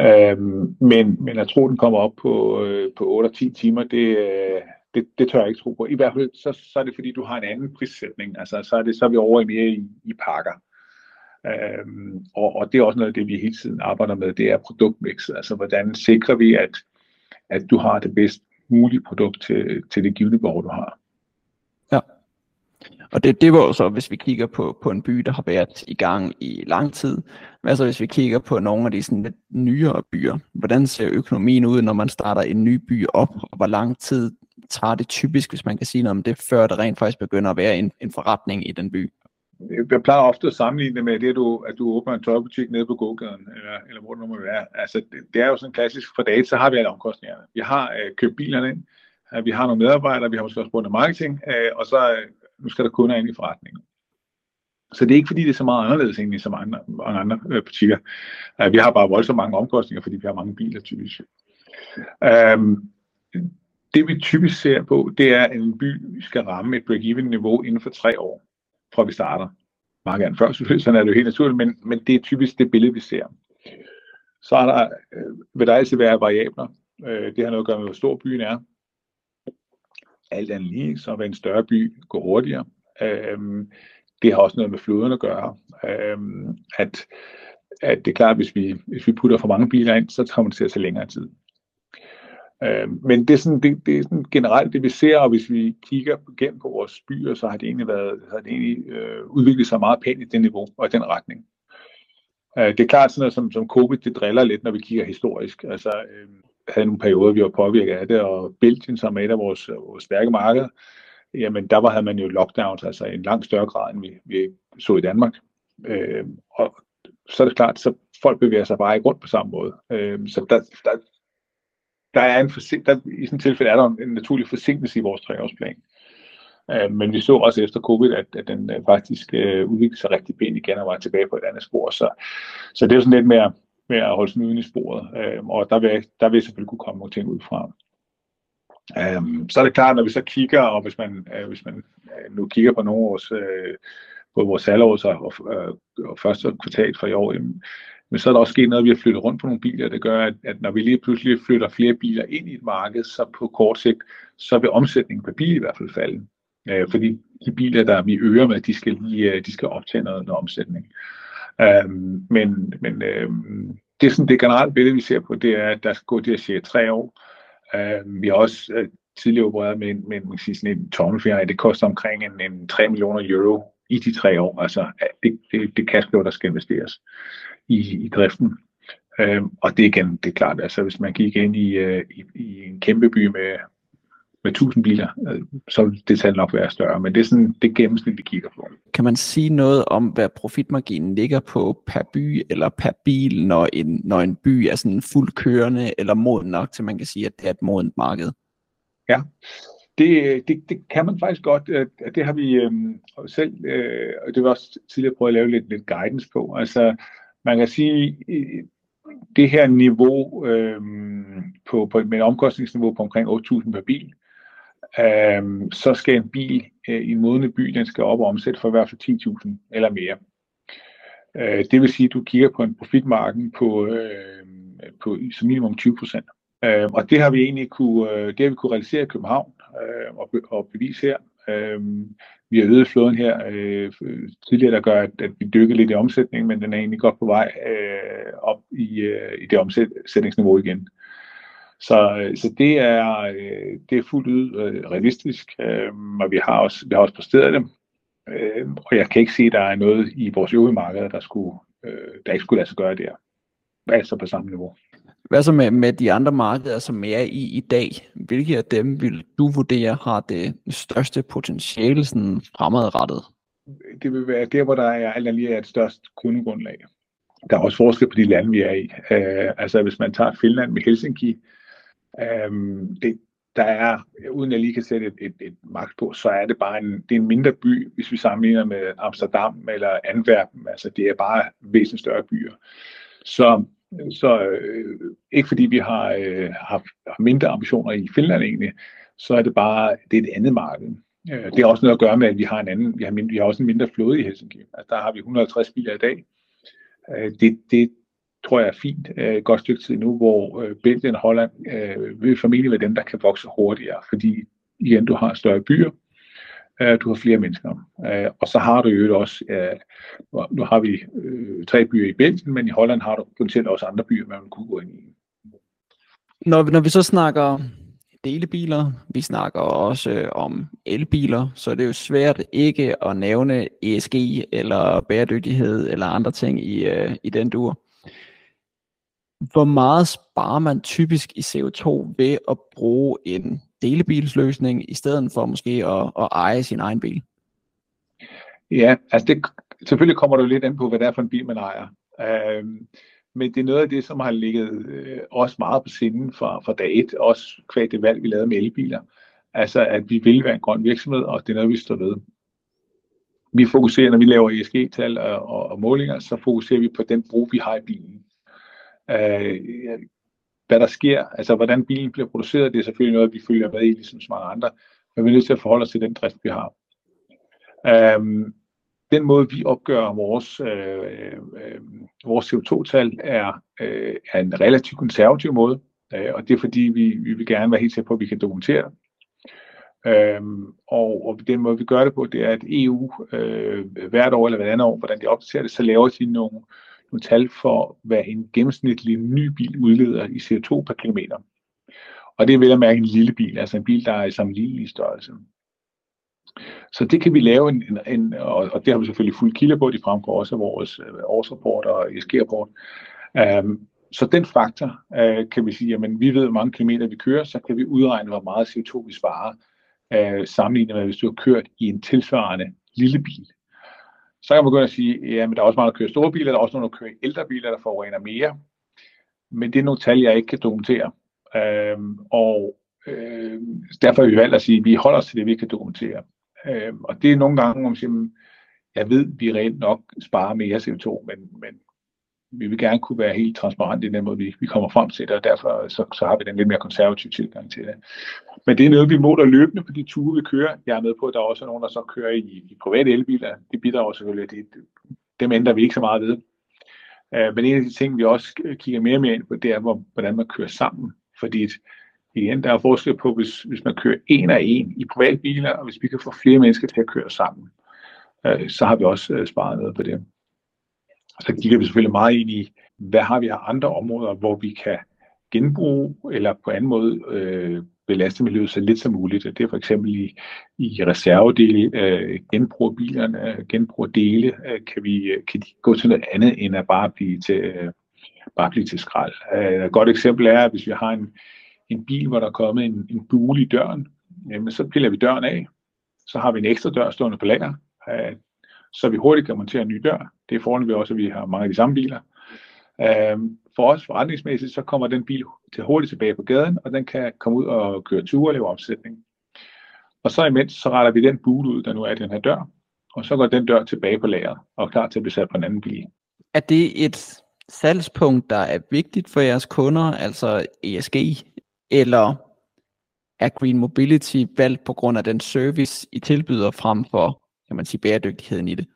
Øh, men, men at tro, den kommer op på, øh, på 8 10 timer, det, øh, det, det tør jeg ikke tro på. I hvert fald, så, så er det fordi, du har en anden prissætning. Altså, så er, det, så er vi over i mere i, i pakker. Øhm, og, og det er også noget af det, vi hele tiden arbejder med, det er produktmix. Altså, hvordan sikrer vi, at, at du har det bedst mulige produkt til, til det givende behov, du har. Ja. Og det, det var så, hvis vi kigger på, på en by, der har været i gang i lang tid. Hvad så hvis vi kigger på nogle af de sådan lidt nyere byer? Hvordan ser økonomien ud, når man starter en ny by op? Og hvor lang tid tager det typisk, hvis man kan sige noget om det, før det rent faktisk begynder at være en, en forretning i den by? Jeg plejer ofte at sammenligne det med det, at du, at du åbner en tøjbutik nede på gågaden, eller, eller hvor det nu må være. Altså, det, det er jo sådan klassisk, for data, så har vi alle omkostningerne. Vi har øh, købt bilerne ind, øh, vi har nogle medarbejdere, vi har måske også brugt marketing, øh, og så øh, nu skal der kunder ind i forretningen. Så det er ikke fordi, det er så meget anderledes egentlig som andre, andre øh, butikker. Øh, vi har bare voldsomt mange omkostninger, fordi vi har mange biler typisk. Øh, det vi typisk ser på, det er, at en by skal ramme et break-even niveau inden for tre år, fra vi starter. Meget gerne før, selvfølgelig, sådan er det jo helt naturligt, men, men det er typisk det billede, vi ser. Så er der, øh, vil der altid være variabler. Øh, det har noget at gøre med, hvor stor byen er. Alt andet lige, så vil en større by gå hurtigere. Øh, det har også noget med floden at gøre. Øh, at, at det er klart, at hvis vi, hvis vi putter for mange biler ind, så kommer det til at tage længere tid. Øh, men det er, sådan, det, det er sådan generelt det, vi ser, og hvis vi kigger gennem på vores byer, så har det egentlig, været, har det egentlig øh, udviklet sig meget pænt i det niveau og i den retning. Øh, det er klart sådan noget som, som covid, det driller lidt, når vi kigger historisk. Altså, øh, havde nogle perioder, vi var påvirket af det, og Belgien, som er et af vores, vores stærke markeder, jamen der var, havde man jo lockdowns, altså i en langt større grad, end vi, vi så i Danmark. Øh, og så er det klart, så folk bevæger sig bare ikke rundt på samme måde. Øh, så der, der, der er en forsin- der, i sådan et tilfælde er der en naturlig forsinkelse i vores treårsplan. Øh, men vi så også efter covid, at, at den øh, faktisk øh, udviklede sig rigtig pænt igen og var tilbage på et andet spor. Så, så det er jo sådan lidt mere med at holde snuden i sporet, øh, og der vil, der vil selvfølgelig kunne komme nogle ting ud fra. Um, så er det klart, når vi så kigger, og hvis man, øh, hvis man øh, nu kigger på nogle af vores, øh, på vores halvårs og, og, og første kvartal for i år, jamen, men så er der også sket noget, at vi har flyttet rundt på nogle biler, det gør, at, at når vi lige pludselig flytter flere biler ind i et marked, så på kort sigt, så vil omsætningen på bil i hvert fald falde. Øh, fordi de biler, der vi øger med, de skal, lige, øh, de skal optage noget, noget omsætning. Øh, men men øh, det er sådan det generelle billede, vi ser på, det er, at der skal gå det her cirka tre år, Øh, vi har også øh, tidligere opereret med, med man kan sige, sådan en tommelfinger, det koster omkring en, en 3 millioner euro i de tre år. Altså det, det, det cashflow, der skal investeres i, i driften. Uh, og det igen, det er klart, altså hvis man gik ind i, uh, i, i en kæmpe by med, med 1000 biler, så vil det tal nok være større. Men det er sådan det gennemsnit, vi kigger på. Kan man sige noget om, hvad profitmarginen ligger på per by eller per bil, når en, når en by er sådan fuldt kørende eller moden nok, til man kan sige, at det er et modent marked? Ja, det, det, det kan man faktisk godt. Det har vi øhm, selv, øh, og det var også tidligere prøvet at lave lidt, lidt guidance på. Altså, man kan sige, det her niveau øh, på, på, med et omkostningsniveau på omkring 8.000 per bil, øh, så skal en bil øh, i en modne by, den skal op og omsætte for i hvert fald 10.000 eller mere. Øh, det vil sige, at du kigger på en profitmarken på, øh, på som minimum 20 procent. Øh, og det har vi egentlig kunne, øh, det har vi kunne realisere i København øh, og, og bevise her. Øh, vi har øget flåden her øh, tidligere, der gør, at, at vi dykker lidt i omsætningen, men den er egentlig godt på vej øh, op i, øh, i det omsætningsniveau igen. Så, øh, så det, er, øh, det er fuldt ud øh, realistisk, øh, og vi har også, vi har også præsteret det. Øh, og jeg kan ikke se, at der er noget i vores øvrige markeder, der, skulle, øh, der ikke skulle lade sig gøre der. Altså på samme niveau. Hvad så med, med de andre markeder, som er i i dag? Hvilke af dem vil du vurdere har det største potentiale sådan fremadrettet? Det vil være der, hvor der er alt lige er et størst kundegrundlag. Der er også forskel på de lande, vi er i. Øh, altså hvis man tager Finland med Helsinki, øh, det, der er, uden jeg lige kan sætte et, et, et magt på, så er det bare en, det er en mindre by, hvis vi sammenligner med Amsterdam eller Antwerpen. Altså det er bare væsentligt større byer. Så så øh, ikke fordi vi har, øh, har, har mindre ambitioner i Finland egentlig, så er det bare det er et andet marked. Øh, det har også noget at gøre med, at vi har en anden, vi har, mindre, vi har også en mindre flåde i Helsinki. Altså, der har vi 150 biler i dag. Øh, det, det tror jeg er fint øh, et godt stykke tid nu, hvor øh, Belgien og Holland øh, vil formentlig være dem, der kan vokse hurtigere, fordi igen, du har større byer, øh, du har flere mennesker. Øh, og så har du jo også, øh, nu har vi øh, tre byer i Belgien, men i Holland har du potentielt også andre byer, man kunne gå ind i. Når, når vi så snakker delebiler, vi snakker også øh, om elbiler, så er det jo svært ikke at nævne ESG eller bæredygtighed eller andre ting i, øh, i den dur. Hvor meget sparer man typisk i CO2 ved at bruge en delebilsløsning, i stedet for måske at, at eje sin egen bil? Ja, altså det, selvfølgelig kommer det jo lidt an på, hvad det er for en bil, man ejer. Øhm, men det er noget af det, som har ligget øh, også meget på sinden fra, fra dag et, også kvad det valg, vi lavede med elbiler. Altså, at vi vil være en grøn virksomhed, og det er noget, vi står ved. Vi fokuserer, når vi laver ESG-tal og, og, og målinger, så fokuserer vi på den brug, vi har i bilen. Øh, hvad der sker, altså hvordan bilen bliver produceret, det er selvfølgelig noget, vi følger med i, ligesom så mange andre, men vi er nødt til at forholde os til den drift, vi har. Øhm, den måde, vi opgør vores, øh, øh, vores CO2-tal, er, øh, er en relativt konservativ måde, øh, og det er fordi, vi, vi vil gerne være helt sikre på, at vi kan dokumentere det. Øhm, og, og den måde, vi gør det på, det er, at EU øh, hvert år eller hvert andet år, hvordan de opdaterer det, så laver de nogle, nogle tal for, hvad en gennemsnitlig ny bil udleder i CO2 per kilometer. Og det er vel at mærke en lille bil, altså en bil, der er i sammenlignelig størrelse. Så det kan vi lave, en, en, en, og det har vi selvfølgelig fuld kilder på, de fremgår også af vores øh, årsrapport og ESG-rapport. Um, øhm, så den faktor uh, kan vi sige, at vi ved, hvor mange kilometer vi kører, så kan vi udregne, hvor meget CO2 vi sparer, uh, sammenlignet med, hvis du har kørt i en tilsvarende lille bil. Så kan man begynde at sige, at der er også mange, der kører store biler, der er også nogle, der kører ældre biler, der forurener mere. Men det er nogle tal, jeg ikke kan dokumentere. Øhm, og øh, derfor har vi valgt at sige, at vi holder os til det, vi kan dokumentere. Øhm, og det er nogle gange, hvor man siger, jeg ved, vi reelt nok sparer mere CO2, men, men vi vil gerne kunne være helt transparente i den måde, vi, vi kommer frem til det, og derfor så, så har vi den lidt mere konservative tilgang til det. Men det er noget, vi måler løbende på de ture, vi kører. Jeg er med på, at der er også nogen, der så kører i, i private elbiler. Det bidrager selvfølgelig. Det, dem ændrer vi ikke så meget ved. Uh, men en af de ting, vi også kigger mere og mere ind på, det er, hvor, hvordan man kører sammen. Fordi igen, der er forskel på, hvis, hvis man kører en af en i privatbiler, og hvis vi kan få flere mennesker til at køre sammen, uh, så har vi også uh, sparet noget på det. Så kigger vi selvfølgelig meget ind i, hvad har vi af andre områder, hvor vi kan genbruge eller på anden måde øh, belaste miljøet så lidt som muligt. Det er for eksempel i, i reservedele, øh, genbruge bilerne, øh, genbruge dele, øh, kan, vi, øh, kan de gå til noget andet end at bare blive til, øh, bare blive til skrald. Øh, et godt eksempel er, at hvis vi har en, en bil, hvor der er kommet en, en bule i døren, jamen, så piller vi døren af, så har vi en ekstra dør stående på lager, øh, så vi hurtigt kan montere en ny dør. Det er forhåndentlig også, at vi har mange af de samme biler. Øh, for os forretningsmæssigt, så kommer den bil til hurtigt tilbage på gaden, og den kan komme ud og køre ture og lave opsætning. Og så imens, så retter vi den bule ud, der nu er i den her dør, og så går den dør tilbage på lageret og er klar til at blive sat på en anden bil. Er det et salgspunkt, der er vigtigt for jeres kunder, altså ESG, eller er Green Mobility valgt på grund af den service, I tilbyder frem for kan man sige, bæredygtigheden i det?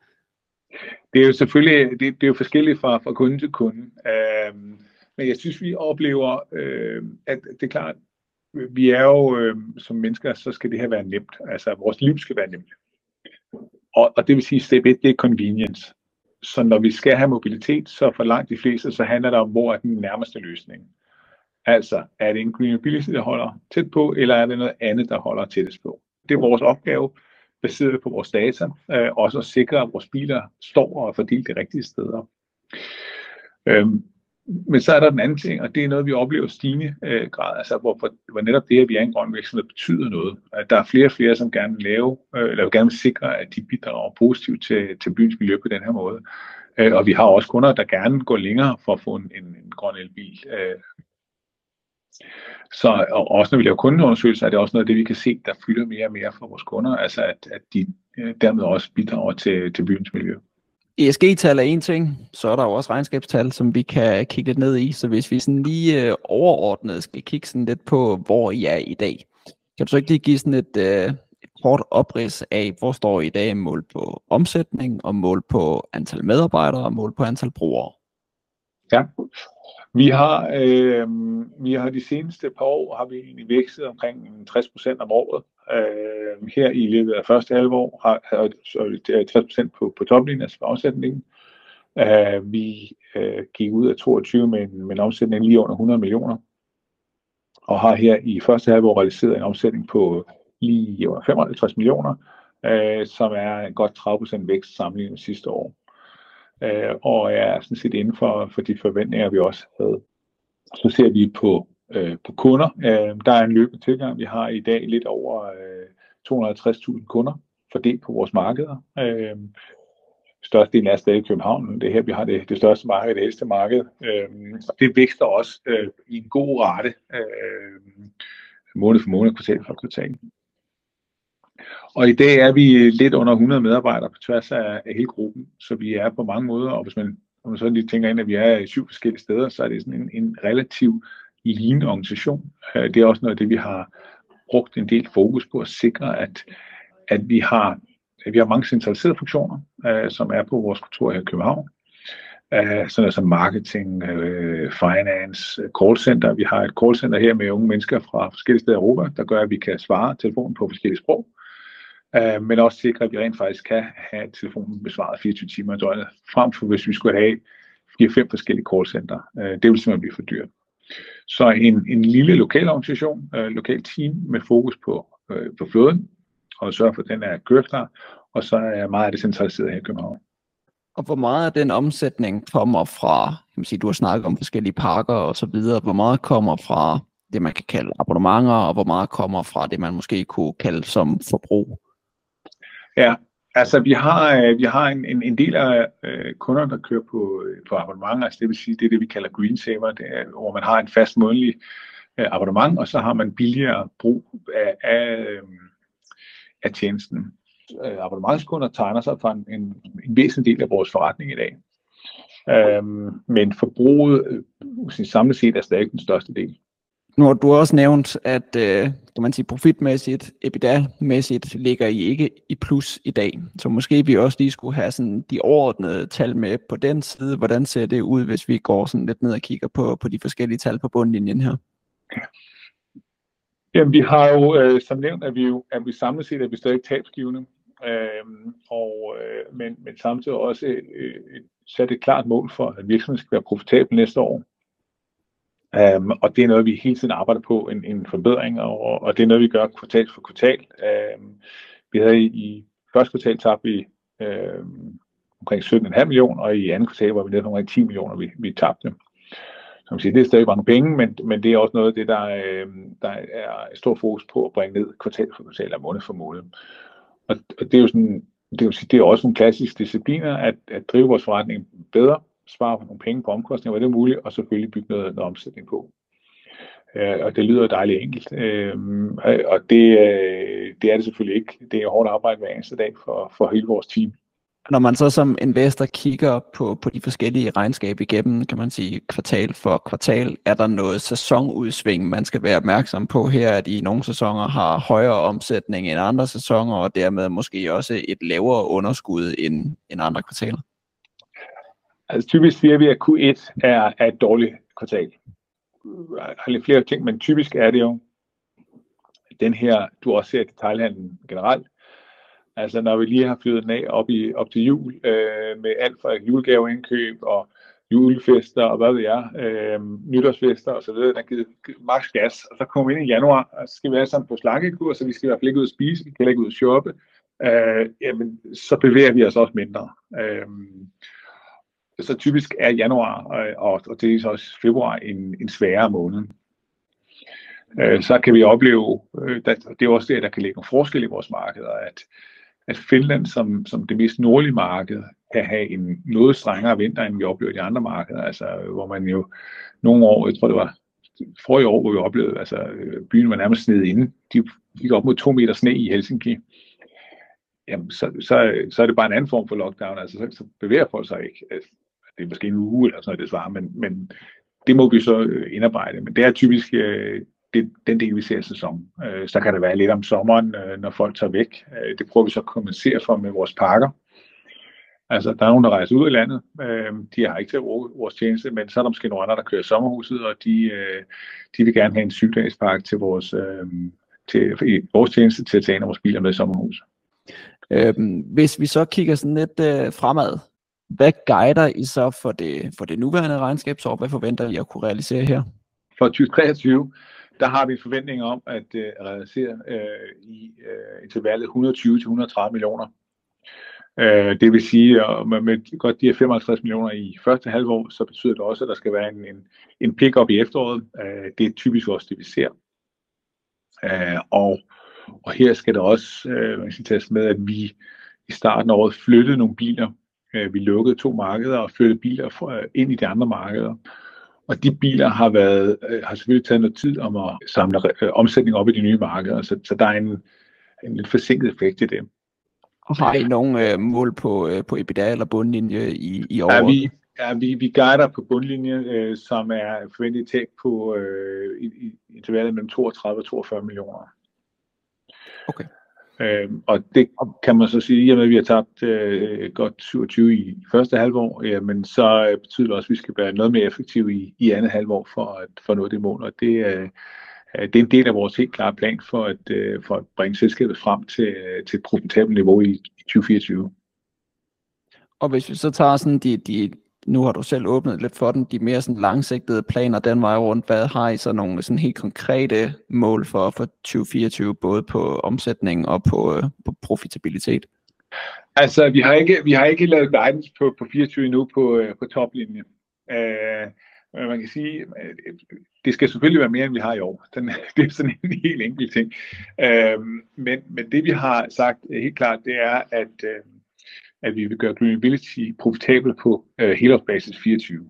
Det er jo selvfølgelig det, det er jo forskelligt fra, fra kunde til kunde. Øhm, men jeg synes, vi oplever, øh, at det er klart, vi er jo øh, som mennesker, så skal det her være nemt. Altså, vores liv skal være nemt. Og, og det vil sige, step 1, det er convenience. Så når vi skal have mobilitet, så for langt de fleste, så handler det om, hvor er den nærmeste løsning. Altså, er det en green mobility, der holder tæt på, eller er det noget andet, der holder tættest på? Det er vores opgave baseret på vores data, øh, også at sikre, at vores biler står og er fordelt de rigtige steder. Øhm, men så er der den anden ting, og det er noget, vi oplever stigende øh, grad, altså hvor, hvor netop det, at vi er en grøn virksomhed, betyder noget. At der er flere og flere, som gerne vil lave, øh, eller gerne vil sikre, at de bidrager positivt til, til byens miljø på den her måde. Øh, og vi har også kunder, der gerne går længere for at få en, en, en grøn elbil. Øh, så og også når vi laver kundeundersøgelser, er det også noget af det, vi kan se, der fylder mere og mere for vores kunder, altså at, at de øh, dermed også bidrager til, til byens miljø. ESG-tal er en ting, så er der jo også regnskabstal, som vi kan kigge lidt ned i. Så hvis vi sådan lige øh, overordnet skal kigge sådan lidt på, hvor I er i dag, kan du så ikke lige give sådan et, øh, et kort oprids af, hvor står I i dag mål på omsætning, og mål på antal medarbejdere, og mål på antal brugere? Ja, vi har, øh, vi har de seneste par år har vi egentlig vækstet omkring 60 procent om året. Øh, her i løbet af første halvår har, har 60 procent på, på toplinjen, altså afsætningen. Øh, vi øh, gik ud af 22 med en, med en omsætning lige under 100 millioner, og har her i første halvår realiseret en omsætning på lige under 55 millioner, øh, som er en godt 30 procent vækst sammenlignet med sidste år øh, og er sådan set inden for, for de forventninger, vi også havde. Så ser vi på, øh, på kunder. Øh, der er en løbende tilgang. Vi har i dag lidt over øh, 250.000 kunder fordelt på vores markeder. Øh, størstedelen er stadig i København. Det er her, vi har det, det største marked, det ældste marked. Øh, og det vækster også øh, i en god rate øh, måned for måned, kvartal for kvartal. Og i dag er vi lidt under 100 medarbejdere på tværs af, af hele gruppen, så vi er på mange måder, og hvis man, hvis man så lige tænker ind, at vi er i syv forskellige steder, så er det sådan en, en relativ lean organisation. Øh, det er også noget af det, vi har brugt en del fokus på at sikre, at, at vi har at vi har mange centraliserede funktioner, uh, som er på vores kontor her i København. Uh, sådan som marketing, uh, finance, callcenter. Vi har et callcenter her med unge mennesker fra forskellige steder i Europa, der gør, at vi kan svare telefonen på forskellige sprog øh, men også sikre, at vi rent faktisk kan have telefonen besvaret 24 timer i døgnet, frem for hvis vi skulle have 4-5 forskellige callcenter. Øh, det vil simpelthen blive for dyrt. Så en, en lille lokal organisation, øh, lokal team med fokus på, øh, på flåden, og sørge for, at den er køreklar, og så er meget af det centraliseret her i København. Og hvor meget af den omsætning kommer fra, kan man sige, du har snakket om forskellige parker og så videre, hvor meget kommer fra det, man kan kalde abonnementer, og hvor meget kommer fra det, man måske kunne kalde som forbrug? Ja, altså vi har, øh, vi har en, en, en del af øh, kunder, der kører på, øh, på abonnement, altså det vil sige, det er det, vi kalder Green Saver, det er, hvor man har en fast månedlig øh, abonnement, og så har man billigere brug af, af, øh, af tjenesten. øh, abonnementskunder tegner sig for en, en, en væsentlig del af vores forretning i dag. Øhm, men forbruget øh, samlet set er stadig den største del. Nu har du også nævnt, at øh, kan man sige, profitmæssigt, EBITDA-mæssigt ligger I ikke i plus i dag. Så måske vi også lige skulle have sådan de overordnede tal med på den side. Hvordan ser det ud, hvis vi går sådan lidt ned og kigger på, på de forskellige tal på bundlinjen her? Jamen, vi har jo, øh, som nævnt, at vi jo at vi samlet set er vi stadig tabsgivende. Øh, og, øh, men, men samtidig også øh, øh, sat et klart mål for, at virksomheden skal være profitabel næste år. Um, og det er noget, vi hele tiden arbejder på, en, en forbedring, og, og det er noget, vi gør kvartal for kvartal. Um, vi havde i, i første kvartal tabte vi um, omkring 17,5 millioner, og i andet kvartal var vi nede på omkring 10 millioner, vi, vi tabte. Som siger, det er stadig mange penge, men, men det er også noget af det, der, øh, der er stor fokus på at bringe ned kvartal for kvartal og måned for måned. Og, og det er jo sådan, det, vil sige, det er også nogle klassiske discipliner, at, at drive vores forretning bedre, spare nogle penge på omkostninger, hvor det er muligt, og selvfølgelig bygge noget, noget omsætning på. Øh, og det lyder dejligt enkelt. Øh, og det, øh, det er det selvfølgelig ikke. Det er hårdt arbejde hver eneste dag for, for hele vores team. Når man så som investor kigger på, på de forskellige regnskaber igennem, kan man sige kvartal for kvartal, er der noget sæsonudsving, man skal være opmærksom på her, at i nogle sæsoner har højere omsætning end andre sæsoner, og dermed måske også et lavere underskud end, end andre kvartaler? Altså typisk siger vi, at Q1 er, er et dårligt kvartal. Der er lidt flere ting, men typisk er det jo den her, du også ser detaljhandlen generelt, Altså når vi lige har flyttet den af op, i, op til jul øh, med alt fra julegaveindkøb og julefester og hvad ved jeg, øh, nytårsfester og så videre, der givet maks gas. Og så kommer vi ind i januar, og så skal vi alle sammen på slankekur, så vi skal i hvert fald ikke ud og spise, vi kan ikke ud og shoppe. Øh, jamen, så bevæger vi os også mindre. Øh, så typisk er januar øh, og, og det er så også februar en, en sværere måned. Øh, så kan vi opleve, øh, at det er også det, der kan ligge nogle forskelle i vores markeder, at at Finland som, som det mest nordlige marked kan have en noget strengere vinter, end vi oplever i de andre markeder. Altså, hvor man jo nogle år, jeg tror det var forrige år, hvor vi oplevede, altså byen var nærmest sned inde. De gik op mod to meter sne i Helsinki. Jamen, så, så, så er det bare en anden form for lockdown. Altså, så, så bevæger folk sig ikke. Altså, det er måske en uge eller sådan noget, det svarer, men, men det må vi så øh, indarbejde. Men det er typisk øh, det, den del, vi ser sæson. Øh, så kan det være lidt om sommeren, øh, når folk tager væk. Øh, det prøver vi så at kompensere for med vores pakker. Altså, der er nogen, der rejser ud i landet. Øh, de har ikke til at bruge vores tjeneste, men så er der måske nogle andre, der kører sommerhuset, og de, øh, de vil gerne have en syvdagspark til vores, øh, til, i vores tjeneste til at tage en af vores biler med i sommerhuset. Øhm, hvis vi så kigger sådan lidt øh, fremad, hvad guider I så for det, for det nuværende regnskabsår? Hvad forventer I at kunne realisere her? For 2023, der har vi forventninger om at uh, realisere uh, i uh, intervallet 120-130 millioner. Uh, det vil sige, at med, med godt de her 55 millioner i første halvår, så betyder det også, at der skal være en, en, en pick-up i efteråret. Uh, det er typisk også det, vi ser. Uh, og, og her skal der også uh, man skal tages med, at vi i starten af året flyttede nogle biler. Uh, vi lukkede to markeder og flyttede biler fra, ind i de andre markeder. Og de biler har, været, øh, har selvfølgelig taget noget tid om at samle øh, omsætning op i de nye markeder, så, så der er en, en lidt forsinket effekt i det. Og har I nogle øh, mål på, øh, på EBITDA eller bundlinje i, i år? Ja, vi, ja, vi, vi guider på bundlinje, øh, som er forventet tab på øh, i, i intervallet mellem 32 og 42 millioner. Okay. Øh, og det kan man så sige, at vi har tabt øh, godt 27 i første halvår, ja, men så øh, betyder det også, at vi skal være noget mere effektive i, i andet halvår for at, for nå det mål. Og det, øh, øh, det er en del af vores helt klare plan for at, øh, for at bringe selskabet frem til, øh, til et profitabelt niveau i, i 2024. Og hvis vi så tager sådan de, de nu har du selv åbnet lidt for den, de mere sådan langsigtede planer den vej rundt. Hvad har I så nogle sådan helt konkrete mål for, for 2024, både på omsætning og på, øh, på profitabilitet? Altså, vi har ikke, vi har ikke lavet guidance på, på 24 endnu på, øh, på toplinjen. Øh, man kan sige, øh, det skal selvfølgelig være mere, end vi har i år. Den, det er sådan en helt enkelt ting. Øh, men, men det vi har sagt øh, helt klart, det er, at øh, at vi vil gøre Green Mobility profitabel på øh, helårsbasis 24.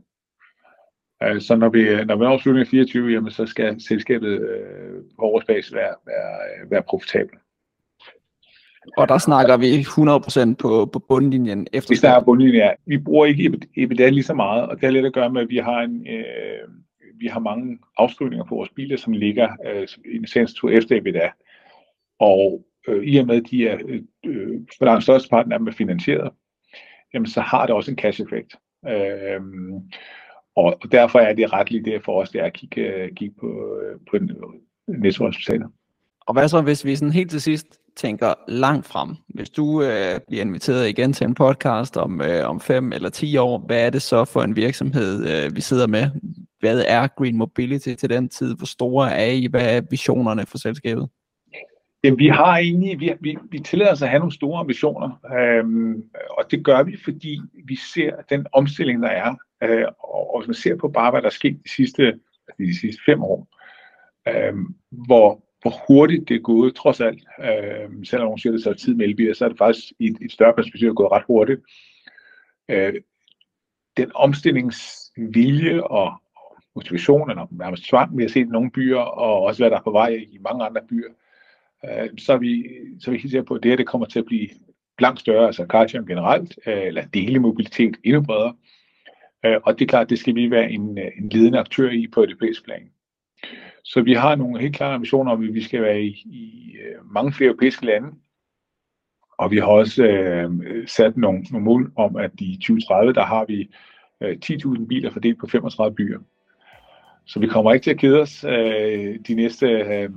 Øh, så når vi, når vi når slutningen af 24, jamen, så skal selskabet øh, på årsbasis være, være, være profitabel. Og der snakker vi 100% på, på bundlinjen efter. Vi snakker bundlinjen, ja. Vi bruger ikke EBITDA lige så meget, og det har lidt at gøre med, at vi har en, øh, vi har mange afskrivninger på vores biler, som ligger øh, i en sagens efter EBITDA. Og øh, i og med, at de er, øh, øh for langt største parten af dem er finansieret, jamen så har det også en cash-effekt. Øh, og, derfor er det ret lige det for os, det er at kigge, øh, kigge på, øh, på nettoresultater. Og hvad så, hvis vi sådan helt til sidst tænker langt frem? Hvis du øh, bliver inviteret igen til en podcast om, øh, om fem eller ti år, hvad er det så for en virksomhed, øh, vi sidder med? Hvad er Green Mobility til den tid? Hvor store er I? Hvad er visionerne for selskabet? Jamen, vi har egentlig, vi, vi, vi tillader os at have nogle store ambitioner, øhm, og det gør vi, fordi vi ser den omstilling, der er, øh, og, og hvis man ser på bare, hvad der er sket de sidste, altså de sidste fem år, øh, hvor, hvor hurtigt det er gået, trods alt, øh, selvom nogen siger, at det så tid med elbiler, så er det faktisk i et, et større perspektiv gået ret hurtigt. Øh, den omstillingsvilje og motivation, eller nærmest tvang, vi har set i nogle byer, og også hvad der er på vej i mange andre byer, øh, Øh, så, er vi, så er vi helt sikre på, at det her det kommer til at blive langt større, altså carsharing generelt, øh, eller dele mobilitet endnu bredere. Øh, og det er klart, det skal vi være en, en ledende aktør i på europæisk plan. Så vi har nogle helt klare ambitioner om, at vi skal være i, i øh, mange flere europæiske lande. Og vi har også øh, sat nogle, nogle mål om, at i 2030, der har vi øh, 10.000 biler fordelt på 35 byer. Så vi kommer ikke til at kede os øh, de næste øh,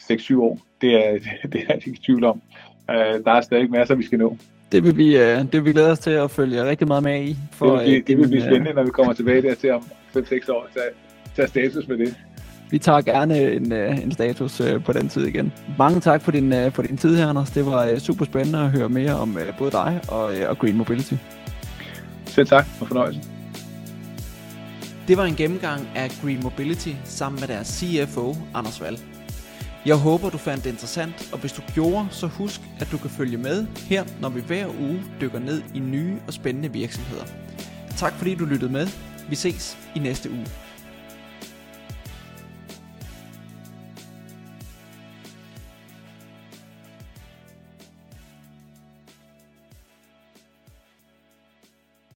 6-7 år. Det er, det er jeg ikke i tvivl om. Øh, der er stadig masser, vi skal nå. Det vil, vi, øh, det vil vi glæde os til at følge rigtig meget med i. For, det, vil blive, det vil blive spændende, når vi kommer tilbage der til om 5-6 år. Tage, tage status med det. Vi tager gerne en, øh, en status øh, på den tid igen. Mange tak for din, øh, for din tid her, Anders. Det var super spændende at høre mere om både dig og, og Green Mobility. Selv tak og fornøjelse. Det var en gennemgang af Green Mobility sammen med deres CFO, Anders Wall. Jeg håber, du fandt det interessant, og hvis du gjorde, så husk, at du kan følge med her, når vi hver uge dykker ned i nye og spændende virksomheder. Tak fordi du lyttede med. Vi ses i næste uge.